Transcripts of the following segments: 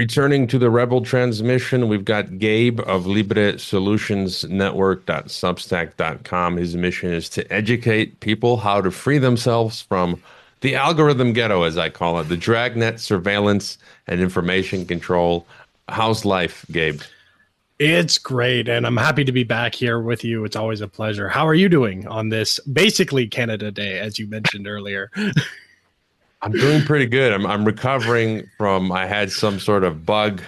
Returning to the Rebel transmission, we've got Gabe of Libre Solutions Network.substack.com. His mission is to educate people how to free themselves from the algorithm ghetto, as I call it, the dragnet surveillance and information control. How's life, Gabe? It's great, and I'm happy to be back here with you. It's always a pleasure. How are you doing on this basically Canada Day, as you mentioned earlier? I'm doing pretty good. I'm I'm recovering from I had some sort of bug,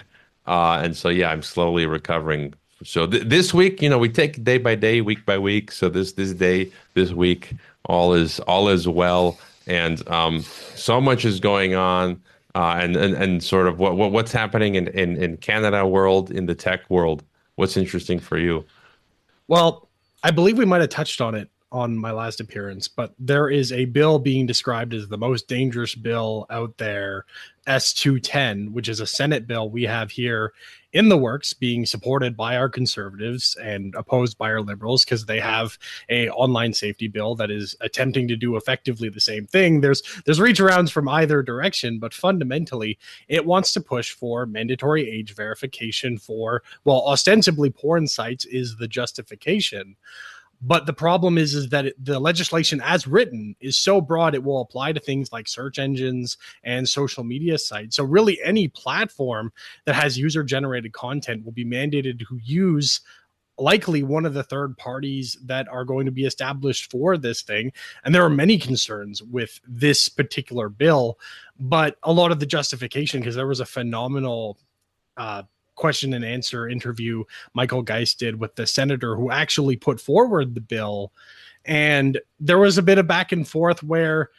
uh, and so yeah, I'm slowly recovering. So th- this week, you know, we take day by day, week by week. So this this day, this week, all is all is well, and um, so much is going on, uh, and and and sort of what, what what's happening in, in in Canada world, in the tech world. What's interesting for you? Well, I believe we might have touched on it on my last appearance, but there is a bill being described as the most dangerous bill out there, S210, which is a Senate bill we have here in the works being supported by our conservatives and opposed by our liberals because they have a online safety bill that is attempting to do effectively the same thing. There's there's reach arounds from either direction but fundamentally it wants to push for mandatory age verification for well ostensibly porn sites is the justification but the problem is, is that it, the legislation as written is so broad it will apply to things like search engines and social media sites. So really, any platform that has user generated content will be mandated to use likely one of the third parties that are going to be established for this thing. And there are many concerns with this particular bill, but a lot of the justification, because there was a phenomenal uh, question and answer interview Michael Geist did with the senator who actually put forward the bill. And there was a bit of back and forth where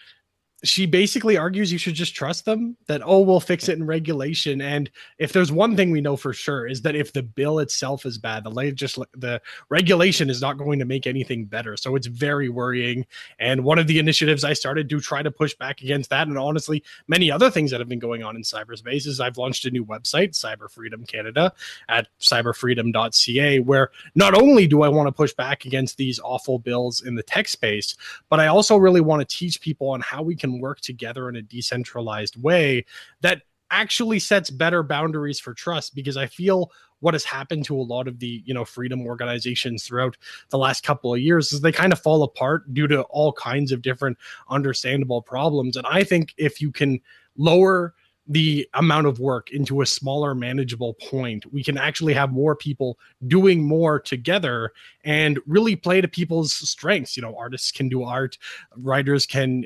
she basically argues you should just trust them that oh we'll fix it in regulation. And if there's one thing we know for sure is that if the bill itself is bad the just the regulation is not going to make anything better. So it's very worrying. And one of the initiatives i started to try to push back against that and honestly many other things that have been going on in cyberspace is i've launched a new website cyber freedom canada at cyberfreedom.ca where not only do i want to push back against these awful bills in the tech space but i also really want to teach people on how we can work together in a decentralized way that actually sets better boundaries for trust because I feel what has happened to a lot of the you know freedom organizations throughout the last couple of years is they kind of fall apart due to all kinds of different understandable problems. And I think if you can lower the amount of work into a smaller manageable point we can actually have more people doing more together and really play to people's strengths. You know artists can do art writers can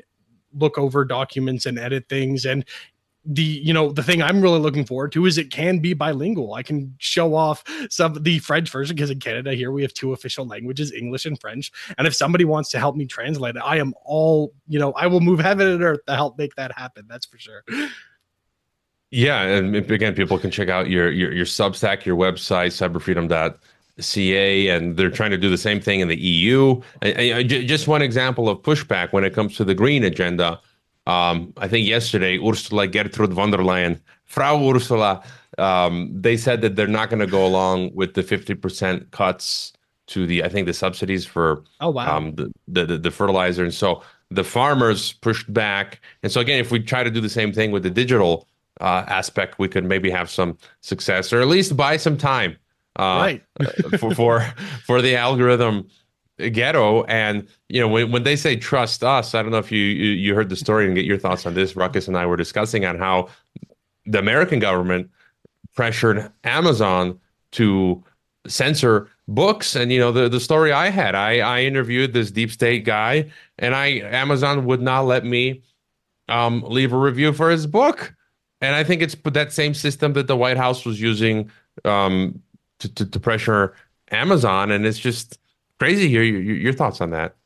look over documents and edit things. And the you know the thing i'm really looking forward to is it can be bilingual. I can show off some the french version because in canada here we have two official languages english and french. And if somebody wants to help me translate it i am all you know i will move heaven and earth to help make that happen that's for sure. Yeah and again people can check out your your, your substack your website cyberfreedom.ca and they're trying to do the same thing in the eu just one example of pushback when it comes to the green agenda um, I think yesterday, Ursula Gertrude von der Leyen, Frau Ursula, um, they said that they're not going to go along with the 50% cuts to the, I think, the subsidies for oh, wow. um, the, the, the fertilizer. And so the farmers pushed back. And so, again, if we try to do the same thing with the digital uh, aspect, we could maybe have some success or at least buy some time right. for, for, for the algorithm ghetto. And you know when, when they say trust us i don't know if you, you, you heard the story and get your thoughts on this. Ruckus and i were discussing on how the american government pressured amazon to censor books. And you know the, the story i had i i interviewed this deep state guy and i amazon would not let me um leave a review for his book. And i think it's that same system that the white house was using um to, to, to pressure amazon and it's just crazy your, your thoughts on that.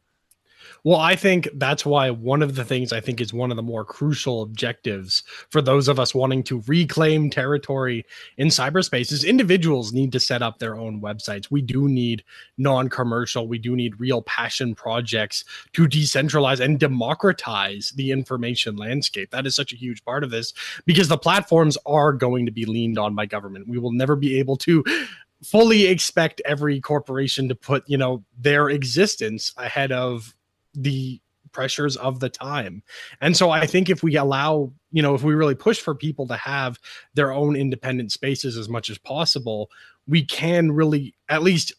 Well, I think that's why one of the things I think is one of the more crucial objectives for those of us wanting to reclaim territory in cyberspace is individuals need to set up their own websites. We do need non commercial, we do need real passion projects to decentralize and democratize the information landscape. That is such a huge part of this because the platforms are going to be leaned on by government. We will never be able to fully expect every corporation to put you know their existence ahead of the pressures of the time. And so I think if we allow, you know, if we really push for people to have their own independent spaces as much as possible, we can really at least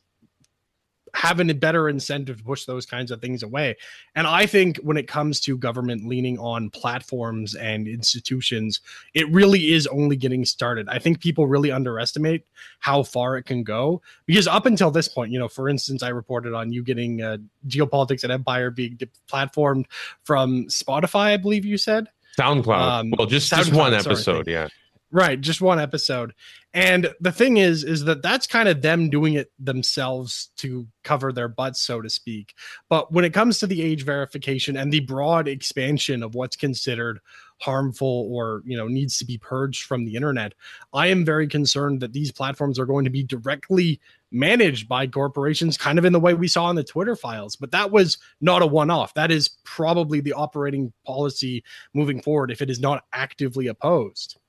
having a better incentive to push those kinds of things away. And I think when it comes to government leaning on platforms and institutions, it really is only getting started. I think people really underestimate how far it can go because up until this point, you know, for instance, I reported on you getting uh, geopolitics and empire being platformed from Spotify, I believe you said. SoundCloud. Um, well, just, SoundCloud, just one episode, sorry, yeah. Right, just one episode. And the thing is is that that's kind of them doing it themselves to cover their butts so to speak. But when it comes to the age verification and the broad expansion of what's considered harmful or, you know, needs to be purged from the internet, I am very concerned that these platforms are going to be directly managed by corporations kind of in the way we saw in the Twitter files. But that was not a one off. That is probably the operating policy moving forward if it is not actively opposed.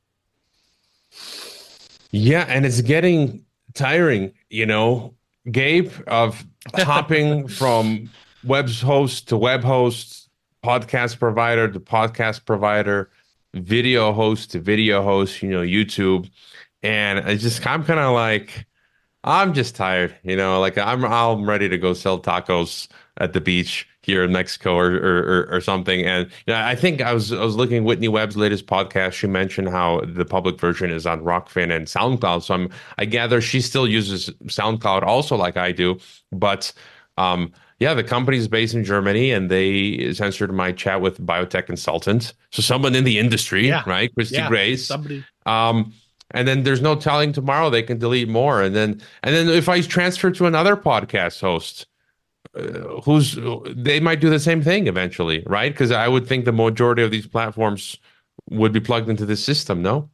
Yeah, and it's getting tiring, you know, Gabe, of hopping from web host to web host, podcast provider to podcast provider, video host to video host, you know, YouTube. And I just I'm kind of like I'm just tired, you know, like I'm I'm ready to go sell tacos at the beach here in Mexico or or, or, something. And you know, I think I was I was looking at Whitney Webb's latest podcast. She mentioned how the public version is on Rokfin and SoundCloud. So I'm I gather she still uses SoundCloud also like I do. But um, yeah, the company is based in Germany and they censored my chat with biotech consultant. So someone in the industry, yeah. right? Christy yeah, Grace. Somebody. Um, and then there's no telling tomorrow they can delete more. And then and then if I transfer to another podcast host, Uh, who's they might do the same thing eventually, right? Because I would think the majority of these platforms would be plugged into the system. No.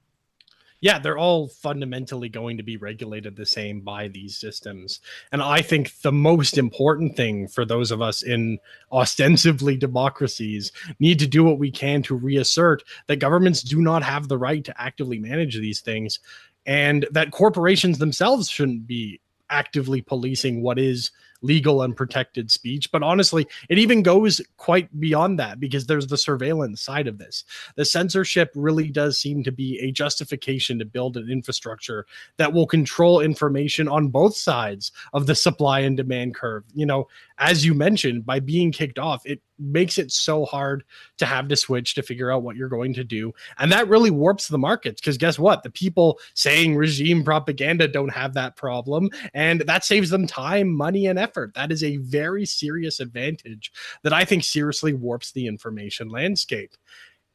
Yeah, they're all fundamentally going to be regulated the same by these systems. And I think the most important thing for those of us in ostensibly democracies need to do what we can to reassert that governments do not have the right to actively manage these things and that corporations themselves shouldn't be actively policing what is legal and protected speech. But honestly, it even goes quite beyond that because there's the surveillance side of this. The censorship really does seem to be a justification to build an infrastructure that will control information on both sides of the supply and demand curve. You know, as you mentioned, by being kicked off, it makes it so hard to have to switch to figure out what you're going to do. And that really warps the markets because guess what? The people saying regime propaganda don't have that problem. And that saves them time, money, and effort. That is a very serious advantage that I think seriously warps the information landscape.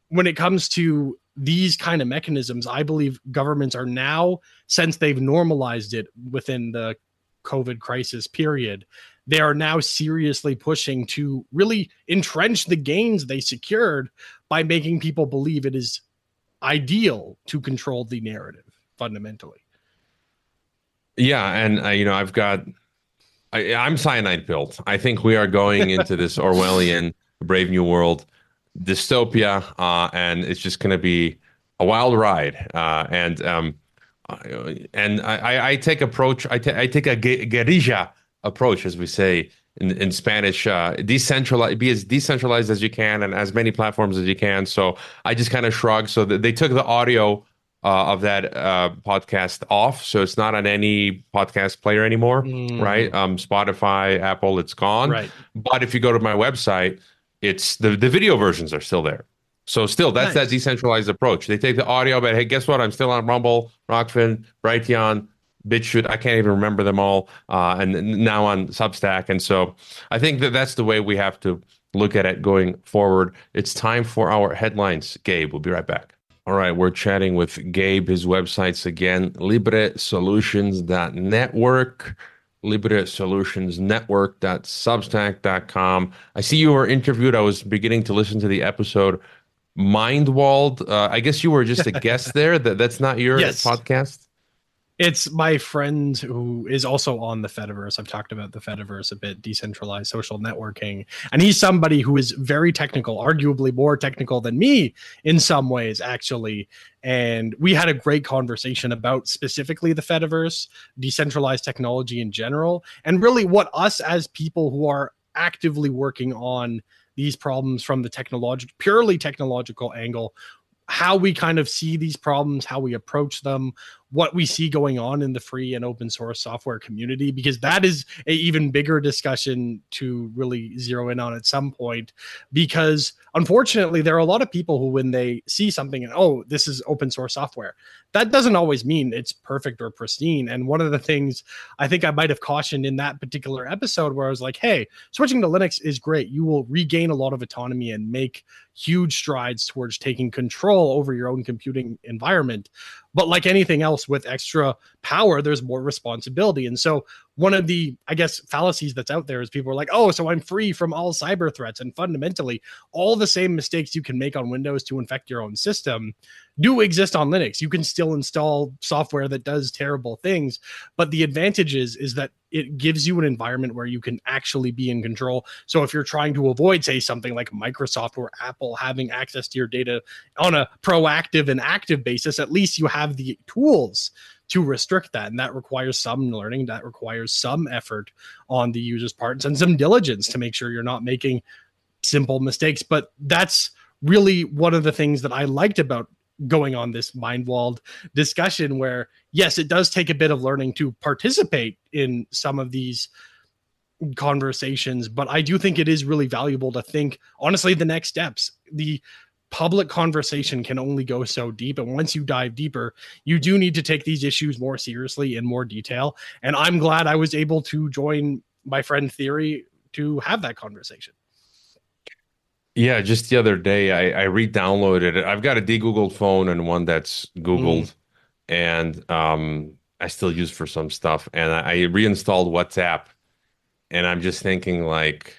When it comes to these kind of mechanisms, I believe governments are now, since they've normalized it within the COVID crisis period, they are now seriously pushing to really entrench the gains they secured by making people believe it is ideal to control the narrative fundamentally. Yeah, and uh, you know, I've got I, am cyanide built. I think we are going into this Orwellian Brave New World dystopia, uh, and it's just going to be a wild ride. Uh, and um, and I, I take approach. I, take a guerrilla approach, as we say in, in Spanish, uh, decentralize, be as decentralized as you can and as many platforms as you can. So I just kind of shrugged. So they took the audio uh, of that uh, podcast off, so it's not on any podcast player anymore, mm. right? Um, Spotify, Apple, it's gone. Right. But if you go to my website, it's the the video versions are still there. So still, that's nice. that decentralized approach. They take the audio, but hey, guess what? I'm still on Rumble, Rokfin, Brighteon, BitChute. I can't even remember them all. Uh, and now on Substack. And so I think that that's the way we have to look at it going forward. It's time for our headlines. Gabe, we'll be right back. All right, we're chatting with Gabe. His website's again, libresolutions.network, libresolutionsnetwork.substack.com. I see you were interviewed. I was beginning to listen to the episode. Mindwalled. Uh, I guess you were just a guest there. That that's not your yes. podcast. It's my friend who is also on the Fediverse. I've talked about the Fediverse a bit, decentralized social networking. And he's somebody who is very technical, arguably more technical than me in some ways, actually. And we had a great conversation about specifically the Fediverse, decentralized technology in general, and really what us as people who are actively working on these problems from the technological, purely technological angle, how we kind of see these problems, how we approach them, what we see going on in the free and open source software community, because that is a even bigger discussion to really zero in on at some point. Because unfortunately, there are a lot of people who, when they see something and oh, this is open source software, that doesn't always mean it's perfect or pristine. And one of the things I think I might have cautioned in that particular episode where I was like, hey, switching to Linux is great. You will regain a lot of autonomy and make huge strides towards taking control over your own computing environment. But like anything else with extra power, there's more responsibility. And so one of the, I guess, fallacies that's out there is people are like, oh, so I'm free from all cyber threats. And fundamentally, all the same mistakes you can make on Windows to infect your own system do exist on Linux. You can still install software that does terrible things, but the advantage is is that it gives you an environment where you can actually be in control. So if you're trying to avoid say something like Microsoft or Apple having access to your data on a proactive and active basis, at least you have the tools to restrict that. And that requires some learning that requires some effort on the user's part and some diligence to make sure you're not making simple mistakes. But that's really one of the things that I liked about going on this mind walled discussion where yes it does take a bit of learning to participate in some of these conversations but i do think it is really valuable to think honestly the next steps. The public conversation can only go so deep and once you dive deeper you do need to take these issues more seriously in more detail and i'm glad i was able to join my friend theory to have that conversation yeah, just the other day I, I re-downloaded it. I've got a de-googled phone and one that's googled, mm. and um, I still use for some stuff. And I, I reinstalled WhatsApp, and I'm just thinking like,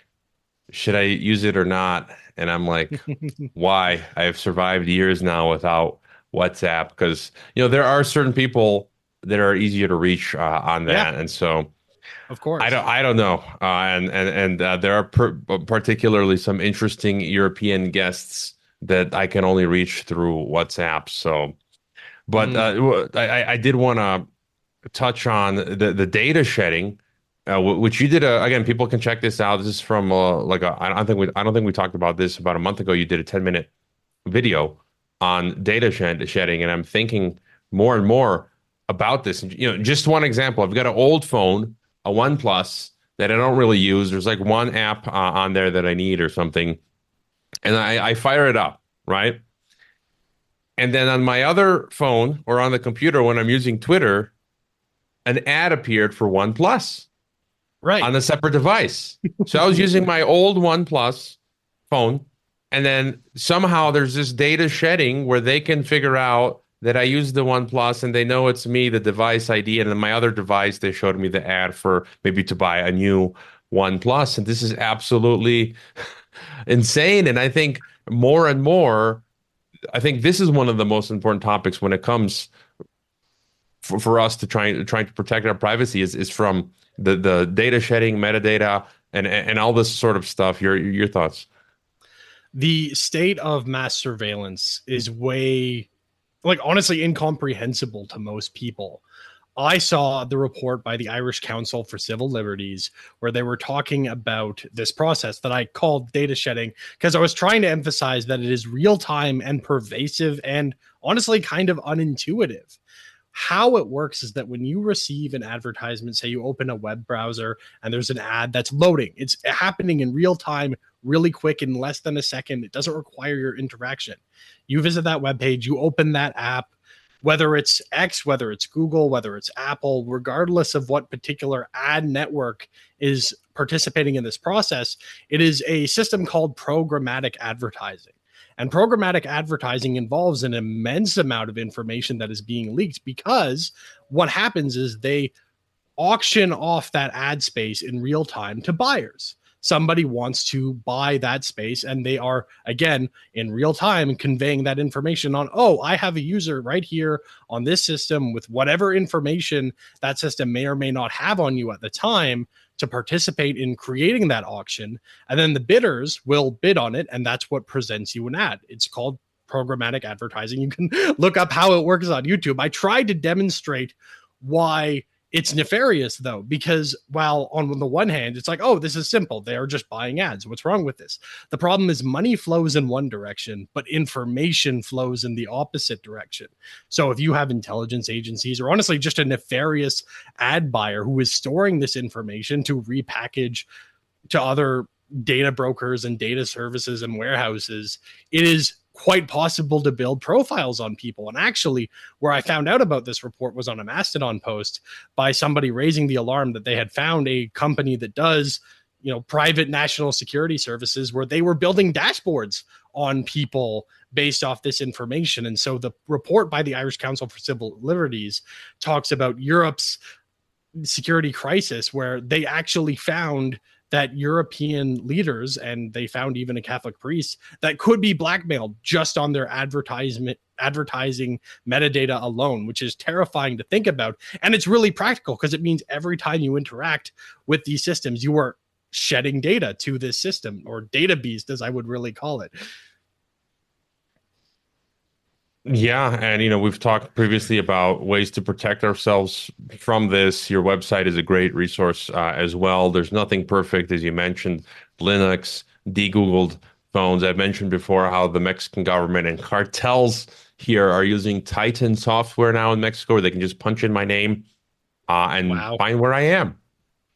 should I use it or not? And I'm like, why? I have survived years now without WhatsApp because you know there are certain people that are easier to reach uh, on that, yeah. and so of course. I don't. I don't know. Uh, and and and uh, there are per- particularly some interesting European guests that I can only reach through WhatsApp. So, but mm. uh, I, I did want to touch on the the data shedding, uh, which you did. A, again, people can check this out. This is from uh, like. I don't think we. I don't think we talked about this about a month ago. You did a ten minute video on data shed- shedding, and I'm thinking more and more about this. You know, just one example. I've got an old phone a OnePlus that I don't really use. There's like one app uh, on there that I need or something, and I, I fire it up, right? And then on my other phone or on the computer when I'm using Twitter, an ad appeared for OnePlus, right, on a separate device. so I was using my old OnePlus phone, and then somehow there's this data shedding where they can figure out that I use the OnePlus and they know it's me, the device ID, and then my other device, they showed me the ad for maybe to buy a new OnePlus. And this is absolutely insane. And I think more and more, I think this is one of the most important topics when it comes for, for us to try trying to protect our privacy is, is from the, the data shedding, metadata, and, and all this sort of stuff. Your your thoughts? The state of mass surveillance is way like honestly incomprehensible to most people. I saw the report by the Irish Council for Civil Liberties where they were talking about this process that I called data shedding because I was trying to emphasize that it is real time and pervasive and honestly kind of unintuitive. How it works is that when you receive an advertisement, say you open a web browser and there's an ad that's loading, it's happening in real time, really quick, in less than a second. It doesn't require your interaction. You visit that web page, you open that app, whether it's X, whether it's Google, whether it's Apple, regardless of what particular ad network is participating in this process, it is a system called programmatic advertising. And programmatic advertising involves an immense amount of information that is being leaked because what happens is they auction off that ad space in real time to buyers. Somebody wants to buy that space, and they are, again, in real time conveying that information on, oh, I have a user right here on this system with whatever information that system may or may not have on you at the time to participate in creating that auction. And then the bidders will bid on it, and that's what presents you an ad. It's called programmatic advertising. You can look up how it works on YouTube. I tried to demonstrate why It's nefarious though, because while on the one hand, it's like, oh, this is simple. They are just buying ads. What's wrong with this? The problem is money flows in one direction, but information flows in the opposite direction. So if you have intelligence agencies or honestly just a nefarious ad buyer who is storing this information to repackage to other data brokers and data services and warehouses, it is quite possible to build profiles on people. And actually, where I found out about this report was on a Mastodon post by somebody raising the alarm that they had found a company that does, you know, private national security services where they were building dashboards on people based off this information. And so the report by the Irish Council for Civil Liberties talks about Europe's security crisis where they actually found that European leaders and they found even a Catholic priest that could be blackmailed just on their advertisement advertising metadata alone, which is terrifying to think about. And it's really practical because it means every time you interact with these systems, you are shedding data to this system or data beast, as I would really call it. Yeah, and you know we've talked previously about ways to protect ourselves from this. Your website is a great resource uh, as well. There's nothing perfect, as you mentioned. Linux, de-googled phones. I've mentioned before how the Mexican government and cartels here are using Titan software now in Mexico, where they can just punch in my name uh, and wow. find where I am.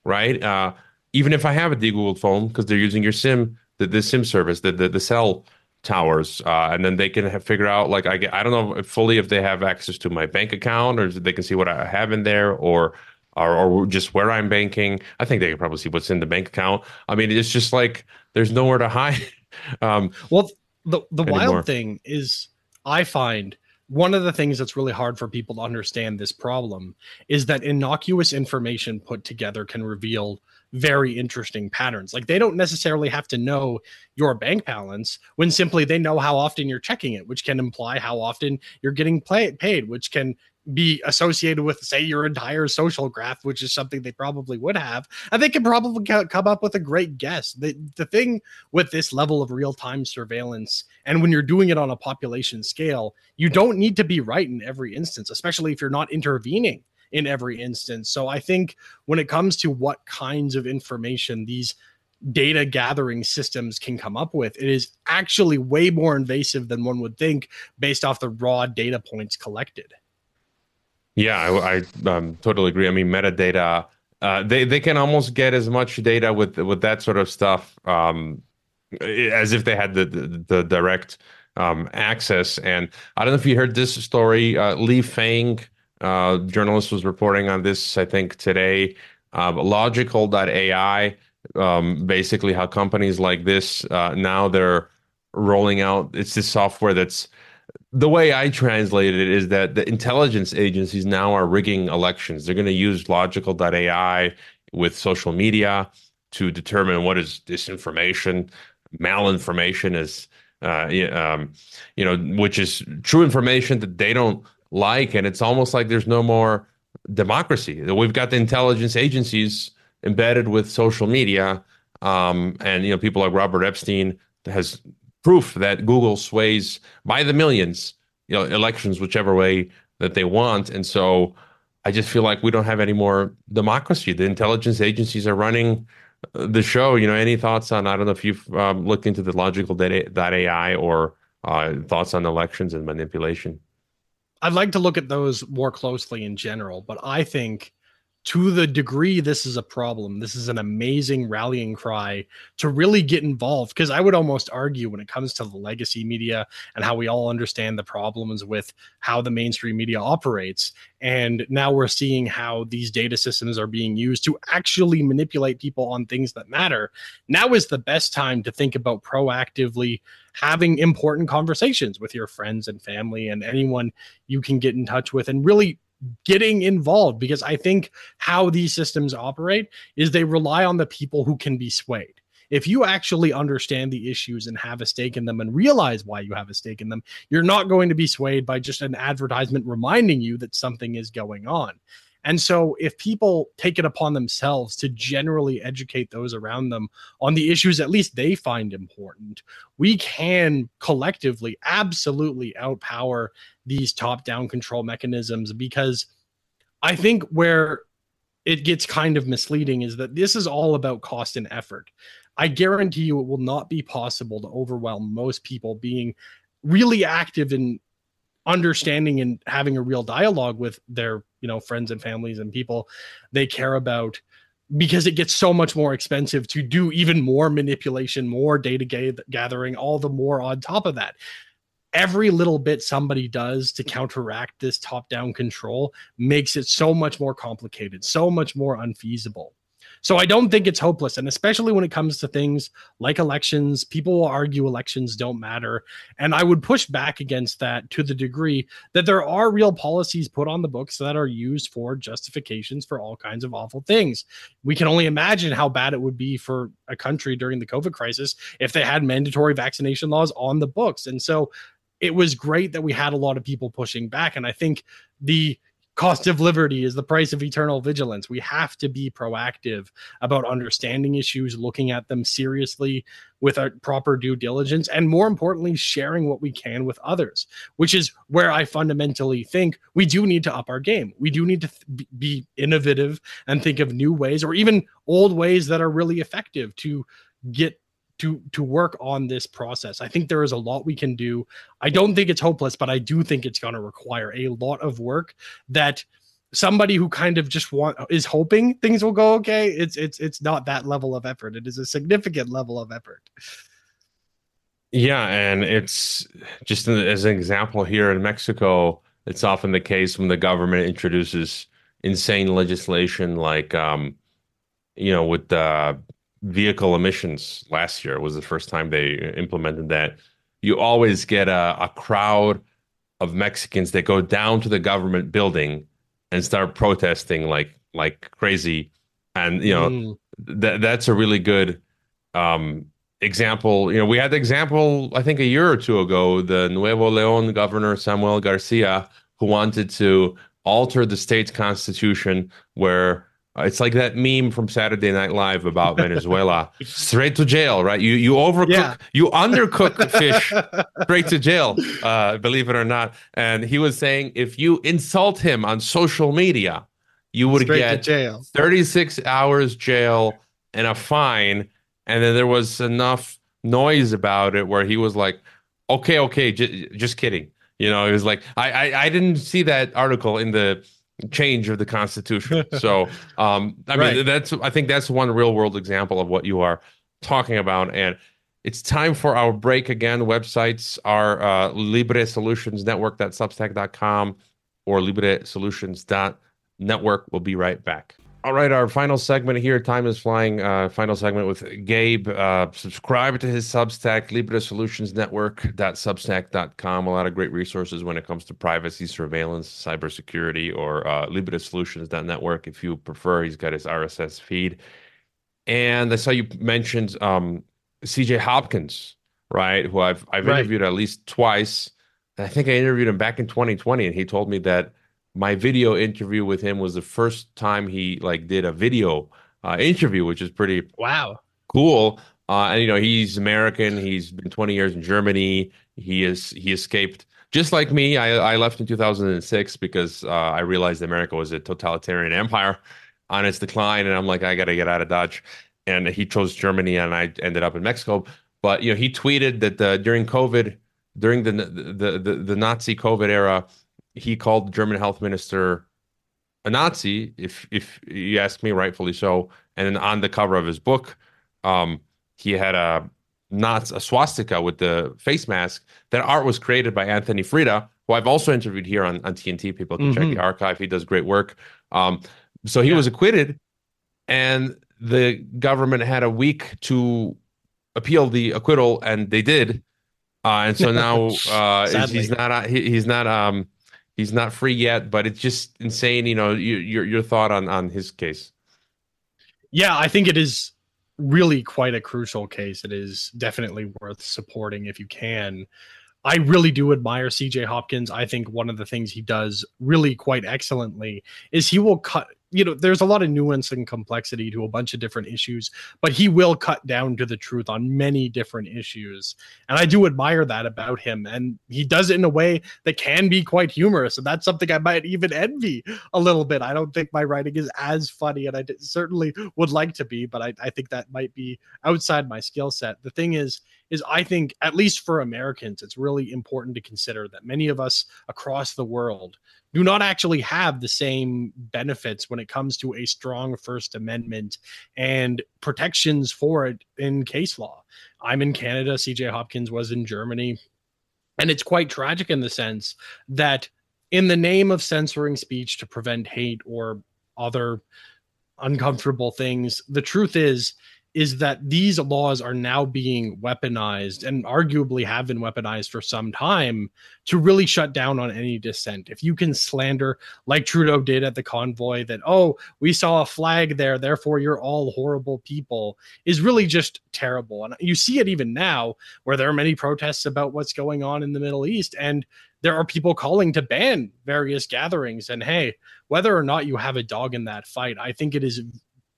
Right, uh, even if I have a de-googled phone, because they're using your SIM, the, the SIM service, the the, the cell towers uh, and then they can have, figure out like I, get, I don't know fully if they have access to my bank account or they can see what I have in there or, or or just where I'm banking. I think they can probably see what's in the bank account. I mean, it's just like there's nowhere to hide. um, well, the the anymore. wild thing is I find one of the things that's really hard for people to understand this problem is that innocuous information put together can reveal very interesting patterns. Like they don't necessarily have to know your bank balance when simply they know how often you're checking it, which can imply how often you're getting play- paid, which can be associated with say your entire social graph which is something they probably would have and they can probably come up with a great guess the, the thing with this level of real-time surveillance and when you're doing it on a population scale you don't need to be right in every instance especially if you're not intervening in every instance. So I think when it comes to what kinds of information these data gathering systems can come up with, it is actually way more invasive than one would think based off the raw data points collected. Yeah, I, I um, totally agree. I mean, metadata, uh, they they can almost get as much data with with that sort of stuff um, as if they had the the, the direct um, access. And I don't know if you heard this story. Uh, Lee Fang uh, journalist was reporting on this, I think, today. Uh, Logical.ai, um, basically, how companies like this uh, now they're rolling out. It's this software that's the way I translate it is that the intelligence agencies now are rigging elections. They're going to use Logical.ai with social media to determine what is disinformation, malinformation is, uh, um, you know, which is true information that they don't like, and it's almost like there's no more democracy. We've got the intelligence agencies embedded with social media, um, and you know people like Robert Epstein has proof that Google sways by the millions, you know, elections whichever way that they want, and so I just feel like we don't have any more democracy. The intelligence agencies are running the show. You know, any thoughts on? I don't know if you've um, looked into the logical data, AI or uh, thoughts on elections and manipulation. I'd like to look at those more closely in general, but I think to the degree this is a problem, this is an amazing rallying cry to really get involved. Because I would almost argue when it comes to the legacy media and how we all understand the problems with how the mainstream media operates. And now we're seeing how these data systems are being used to actually manipulate people on things that matter. Now is the best time to think about proactively having important conversations with your friends and family and anyone you can get in touch with and really getting involved because I think how these systems operate is they rely on the people who can be swayed. If you actually understand the issues and have a stake in them and realize why you have a stake in them, you're not going to be swayed by just an advertisement reminding you that something is going on. And so, if people take it upon themselves to generally educate those around them on the issues at least they find important, we can collectively absolutely outpower these top down control mechanisms because I think where it gets kind of misleading is that this is all about cost and effort. I guarantee you it will not be possible to overwhelm most people being really active in understanding and having a real dialogue with their, you know, friends and families and people they care about because it gets so much more expensive to do even more manipulation, more data gathering, all the more on top of that every little bit somebody does to counteract this top down control makes it so much more complicated, so much more unfeasible. So I don't think it's hopeless. And especially when it comes to things like elections, people will argue elections don't matter. And I would push back against that to the degree that there are real policies put on the books that are used for justifications for all kinds of awful things. We can only imagine how bad it would be for a country during the COVID crisis if they had mandatory vaccination laws on the books. And so it was great that we had a lot of people pushing back. And I think the cost of liberty is the price of eternal vigilance. We have to be proactive about understanding issues, looking at them seriously with a proper due diligence, and more importantly, sharing what we can with others, which is where I fundamentally think we do need to up our game. We do need to th- be innovative and think of new ways or even old ways that are really effective to get to to work on this process. I think there is a lot we can do. I don't think it's hopeless, but I do think it's going to require a lot of work that somebody who kind of just want is hoping things will go okay. It's it's it's not that level of effort. It is a significant level of effort. Yeah, and it's just as an example here in Mexico, it's often the case when the government introduces insane legislation like um you know with the vehicle emissions last year was the first time they implemented that. You always get a, a crowd of Mexicans that go down to the government building and start protesting like like crazy. And you know mm. that that's a really good um, example. You know, we had the example I think a year or two ago, the Nuevo León governor Samuel Garcia, who wanted to alter the state's constitution where it's like that meme from Saturday Night Live about Venezuela. straight to jail, right? You you overcook, yeah. you undercook the fish, straight to jail. Uh, believe it or not. And he was saying if you insult him on social media, you would straight get jail. 36 hours jail and a fine. And then there was enough noise about it where he was like, "Okay, okay, j- just kidding." You know, he was like, I, I I didn't see that article in the change of the Constitution. So, um, I right. mean, that's I think that's one real world example of what you are talking about. And it's time for our break again. Websites are uh, Libre Solutions Network.substack.com or Libre Solutions Network. We'll be right back. All right, our final segment here. Time is flying. Uh, final segment with Gabe. Uh, subscribe to his Substack, Libre Solutions Network.substack.com. A lot of great resources when it comes to privacy, surveillance, cybersecurity, or uh, Libre Solutions.network if you prefer. He's got his RSS feed. And I saw you mentioned um, CJ Hopkins, right? Who I've I've right. interviewed at least twice. I think I interviewed him back in 2020, and he told me that my video interview with him was the first time he like did a video uh, interview, which is pretty wow cool. Uh, and you know he's American. He's been 20 years in Germany. He is he escaped just like me. I, I left in 2006 because uh, I realized America was a totalitarian empire on its decline, and I'm like I got to get out of Dodge. And he chose Germany, and I ended up in Mexico. But you know he tweeted that uh, during COVID, during the the the, the Nazi COVID era he called the German health minister a Nazi, if if you ask me, rightfully so. And then on the cover of his book, um, he had a not a swastika with the face mask. That art was created by Anthony Freda, who I've also interviewed here on, on TNT. People can mm-hmm. check the archive. He does great work. Um, so he yeah. was acquitted, and the government had a week to appeal the acquittal, and they did. Uh, and so now uh, he's not he, he's not um, he's not free yet, but it's just insane. You know, you, your your thought on on his case. Yeah, I think it is really quite a crucial case. It is definitely worth supporting if you can. I really do admire CJ Hopkins. I think one of the things he does really quite excellently is he will cut you know, there's a lot of nuance and complexity to a bunch of different issues, but he will cut down to the truth on many different issues. And I do admire that about him. And he does it in a way that can be quite humorous. And that's something I might even envy a little bit. I don't think my writing is as funny, and I certainly would like to be, but I, I think that might be outside my skill set. The thing is, is I think, at least for Americans, it's really important to consider that many of us across the world do not actually have the same benefits when it comes to a strong First Amendment and protections for it in case law. I'm in Canada, CJ Hopkins was in Germany. And it's quite tragic in the sense that, in the name of censoring speech to prevent hate or other uncomfortable things, the truth is is that these laws are now being weaponized and arguably have been weaponized for some time to really shut down on any dissent. If you can slander, like Trudeau did at the convoy, that, oh, we saw a flag there, therefore you're all horrible people, is really just terrible. And you see it even now, where there are many protests about what's going on in the Middle East. And there are people calling to ban various gatherings. And hey, whether or not you have a dog in that fight, I think it is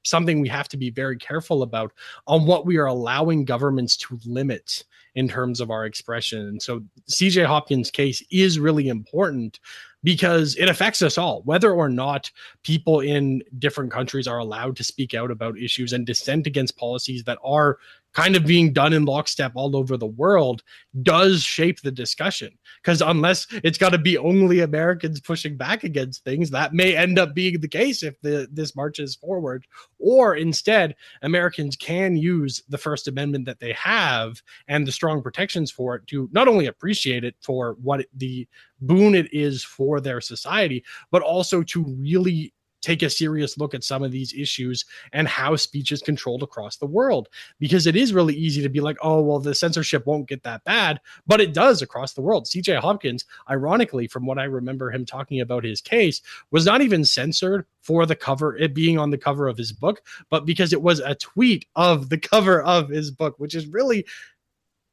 something we have to be very careful about on what we are allowing governments to limit in terms of our expression. And so CJ Hopkins' case is really important because it affects us all, whether or not people in different countries are allowed to speak out about issues and dissent against policies that are kind of being done in lockstep all over the world does shape the discussion. Because unless it's got to be only Americans pushing back against things, that may end up being the case if the this marches forward. Or instead, Americans can use the First Amendment that they have and the strong protections for it to not only appreciate it for what it, the boon it is for their society, but also to really take a serious look at some of these issues and how speech is controlled across the world. Because it is really easy to be like, oh, well, the censorship won't get that bad, but it does across the world. CJ Hopkins, ironically, from what I remember him talking about his case, was not even censored for the cover, it being on the cover of his book, but because it was a tweet of the cover of his book, which is really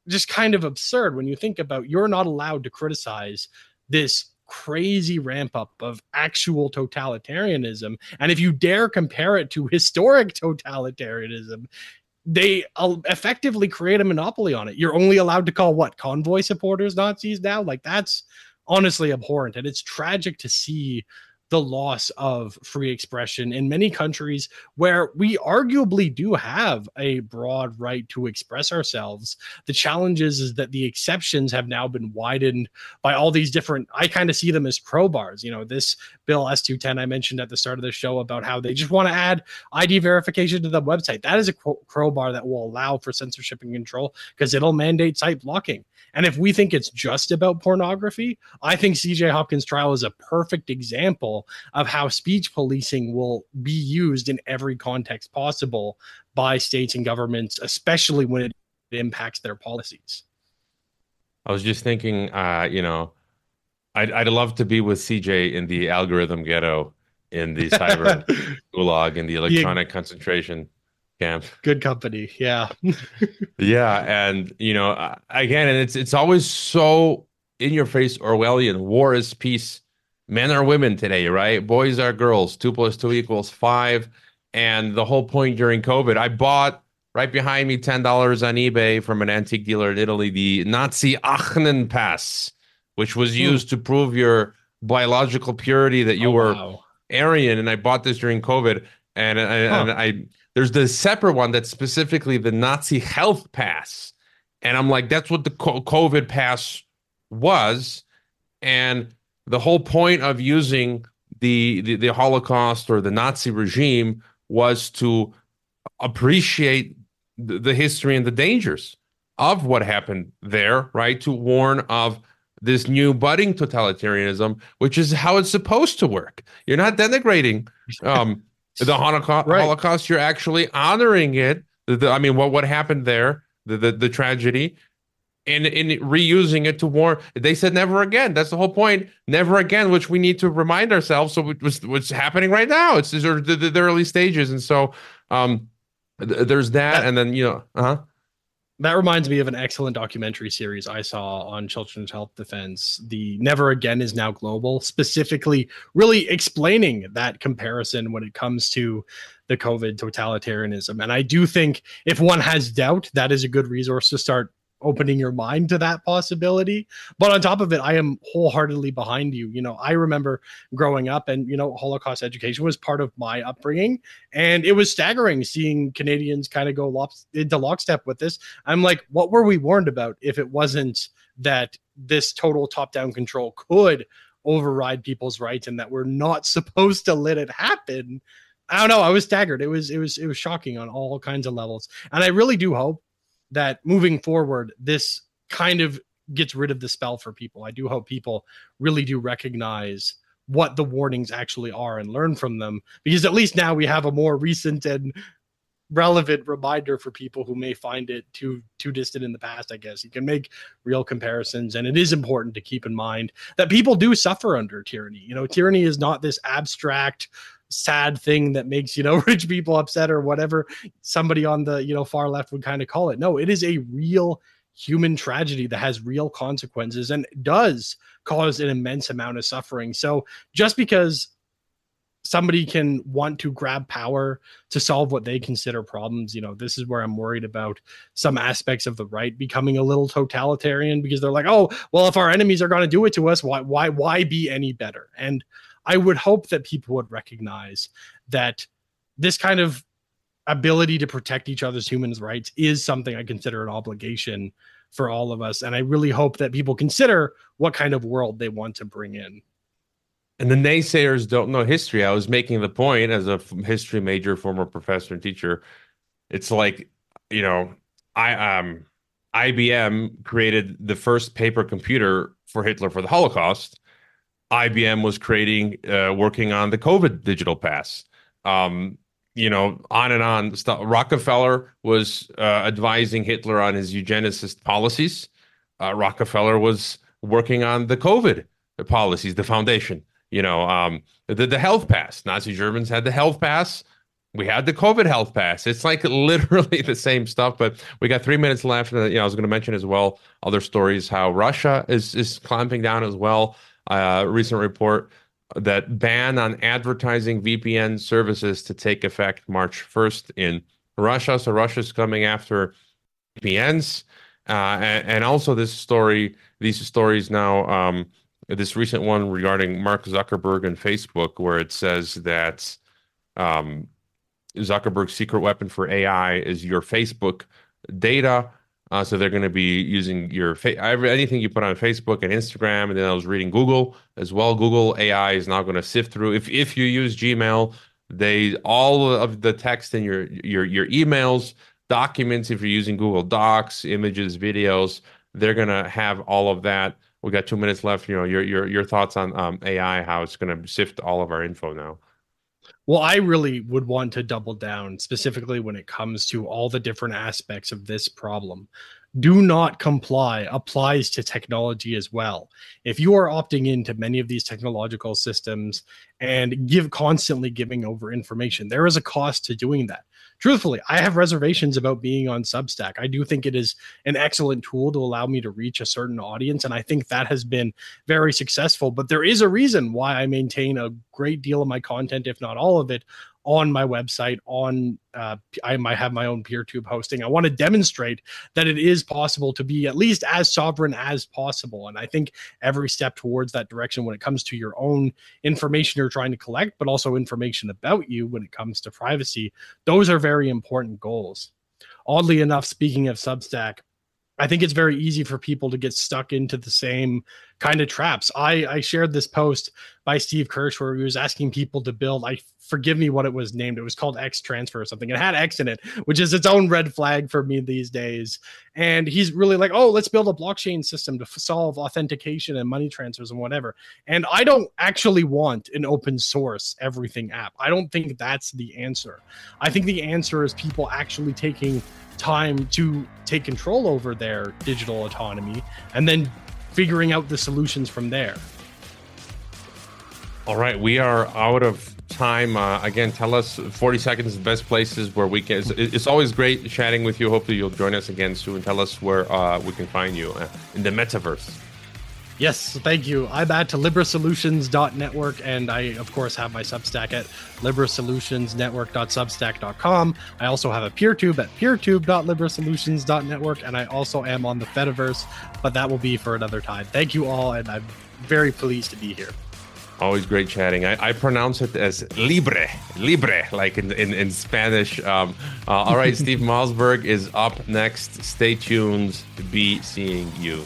just kind of absurd when you think about you're not allowed to criticize this crazy ramp up of actual totalitarianism. And if you dare compare it to historic totalitarianism, they uh, effectively create a monopoly on it. You're only allowed to call what convoy supporters Nazis now? Like that's honestly abhorrent. And it's tragic to see the loss of free expression in many countries where we arguably do have a broad right to express ourselves. The challenge is, is that the exceptions have now been widened by all these different, I kind of see them as crowbars. You know, this bill S210 I mentioned at the start of the show about how they just want to add ID verification to the website. That is a crowbar that will allow for censorship and control because it'll mandate site blocking. And if we think it's just about pornography, I think CJ Hopkins trial is a perfect example of how speech policing will be used in every context possible by states and governments, especially when it impacts their policies. I was just thinking, uh, you know, I'd, I'd love to be with CJ in the algorithm ghetto, in the cyber gulag, in the electronic yeah. concentration camp. Good company, yeah, yeah, and you know, again, and it's it's always so in your face Orwellian. War is peace men are women today, right? Boys are girls. Two plus two equals five. And the whole point during COVID, I bought right behind me $10 on eBay from an antique dealer in Italy the Nazi Ahnenpass, which was hmm. used to prove your biological purity that you oh, were wow. Aryan. And I bought this during COVID. And, I, huh. and I there's the separate one that's specifically the Nazi health pass. And I'm like, that's what the COVID pass was. And the whole point of using the, the, the Holocaust or the Nazi regime was to appreciate the, the history and the dangers of what happened there, right? To warn of this new budding totalitarianism, which is how it's supposed to work. You're not denigrating um, the Holocaust, right. Holocaust. You're actually honoring it. The, the, I mean, what what happened there, the, the the tragedy, and in reusing it to warn they said never again. That's the whole point. Never again which we need to remind ourselves so what's what's happening right now. It's the, the, the early stages. And so um th- there's that, that, and then you know uh-huh. That reminds me of an excellent documentary series I saw on Children's Health Defense. The Never Again is Now Global, specifically really explaining that comparison when it comes to the COVID totalitarianism. And I do think if one has doubt, that is a good resource to start opening your mind to that possibility. But on top of it, I am wholeheartedly behind you. You know, I remember growing up and, you know, Holocaust education was part of my upbringing. And it was staggering seeing Canadians kind of go lop- into lockstep with this. I'm like, what were we warned about if it wasn't that this total top down control could override people's rights and that we're not supposed to let it happen? I don't know. I was staggered. It was it was it was shocking on all kinds of levels. And I really do hope that moving forward, this kind of gets rid of the spell for people. I do hope people really do recognize what the warnings actually are and learn from them because at least now we have a more recent and relevant reminder for people who may find it too too distant in the past i guess you can make real comparisons and it is important to keep in mind that people do suffer under tyranny you know tyranny is not this abstract sad thing that makes you know rich people upset or whatever somebody on the you know far left would kind of call it. No it is a real human tragedy that has real consequences and does cause an immense amount of suffering. So just because somebody can want to grab power to solve what they consider problems you know this is where i'm worried about some aspects of the right becoming a little totalitarian because they're like oh well if our enemies are going to do it to us why why why be any better? And I would hope that people would recognize that this kind of ability to protect each other's human rights is something I consider an obligation for all of us. And I really hope that people consider what kind of world they want to bring in. And the naysayers don't know history. I was making the point as a history major, former professor and teacher. It's like, you know, I um IBM created the first paper computer for Hitler for the Holocaust IBM was creating, uh, working on the COVID digital pass. Um, you know, on and on. Stuff. Rockefeller was uh, advising Hitler on his eugenicist policies. Uh, Rockefeller was working on the COVID policies, the foundation. You know, um, the the health pass. Nazi Germans had the health pass. We had the COVID health pass. It's like literally the same stuff. But we got three minutes left. And, you know, I was going to mention as well other stories how Russia is is clamping down as well uh, recent report that ban on advertising VPN services to take effect March 1st in Russia. So Russia's coming after VPNs. Uh, and, and, also this story, these stories now, um, this recent one regarding Mark Zuckerberg and Facebook, where it says that um, Zuckerberg's secret weapon for AI is your Facebook data. Uh, so they're going to be using your fa- anything you put on Facebook and Instagram, and then I was reading Google as well. Google AI is now going to sift through. If if you use Gmail, they all of the text in your your your emails, documents. If you're using Google Docs, images, videos, they're going to have all of that. We got two minutes left. You know your your your thoughts on um, AI, how it's going to sift all of our info now. Well, I really would want to double down specifically when it comes to all the different aspects of this problem. Do not comply applies to technology as well. If you are opting into many of these technological systems and give constantly giving over information, there is a cost to doing that truthfully, I have reservations about being on Substack. I do think it is an excellent tool to allow me to reach a certain audience, and I think that has been very successful. But there is a reason why I maintain a great deal of my content, if not all of it, on my website on uh, i might have my own peertube hosting. I want to demonstrate that it is possible to be at least as sovereign as possible. And i think every step towards that direction when it comes to your own information you're trying to collect but also information about you when it comes to privacy those are very important goals. Oddly enough speaking of substack I think it's very easy for people to get stuck into the same kind of traps. I, I shared this post by Steve Kirsch where he was asking people to build. I forgive me what it was named. It was called X Transfer or something. It had X in it, which is its own red flag for me these days. And he's really like, oh, let's build a blockchain system to f- solve authentication and money transfers and whatever. And I don't actually want an open source everything app. I don't think that's the answer. I think the answer is people actually taking time to take control over their digital autonomy and then figuring out the solutions from there. All right, we are out of time. Uh, again, tell us 40 seconds the best places where we can. It's, it's, always great chatting with you. Hopefully, you'll join us again soon. Tell us where uh, we can find you uh, in the metaverse. Yes, thank you. I'm at libresolutions.network, and I, of course, have my Substack at libresolutionsnetwork.substack.com. I also have a PeerTube at peertube.libresolutions.network, and I also am on the Fediverse, but that will be for another time. Thank you all, and I'm very pleased to be here. Always great chatting. I, I pronounce it as libre, libre, like in in, in Spanish. Um, uh, all right, Steve Malzberg is up next. Stay tuned to be seeing you.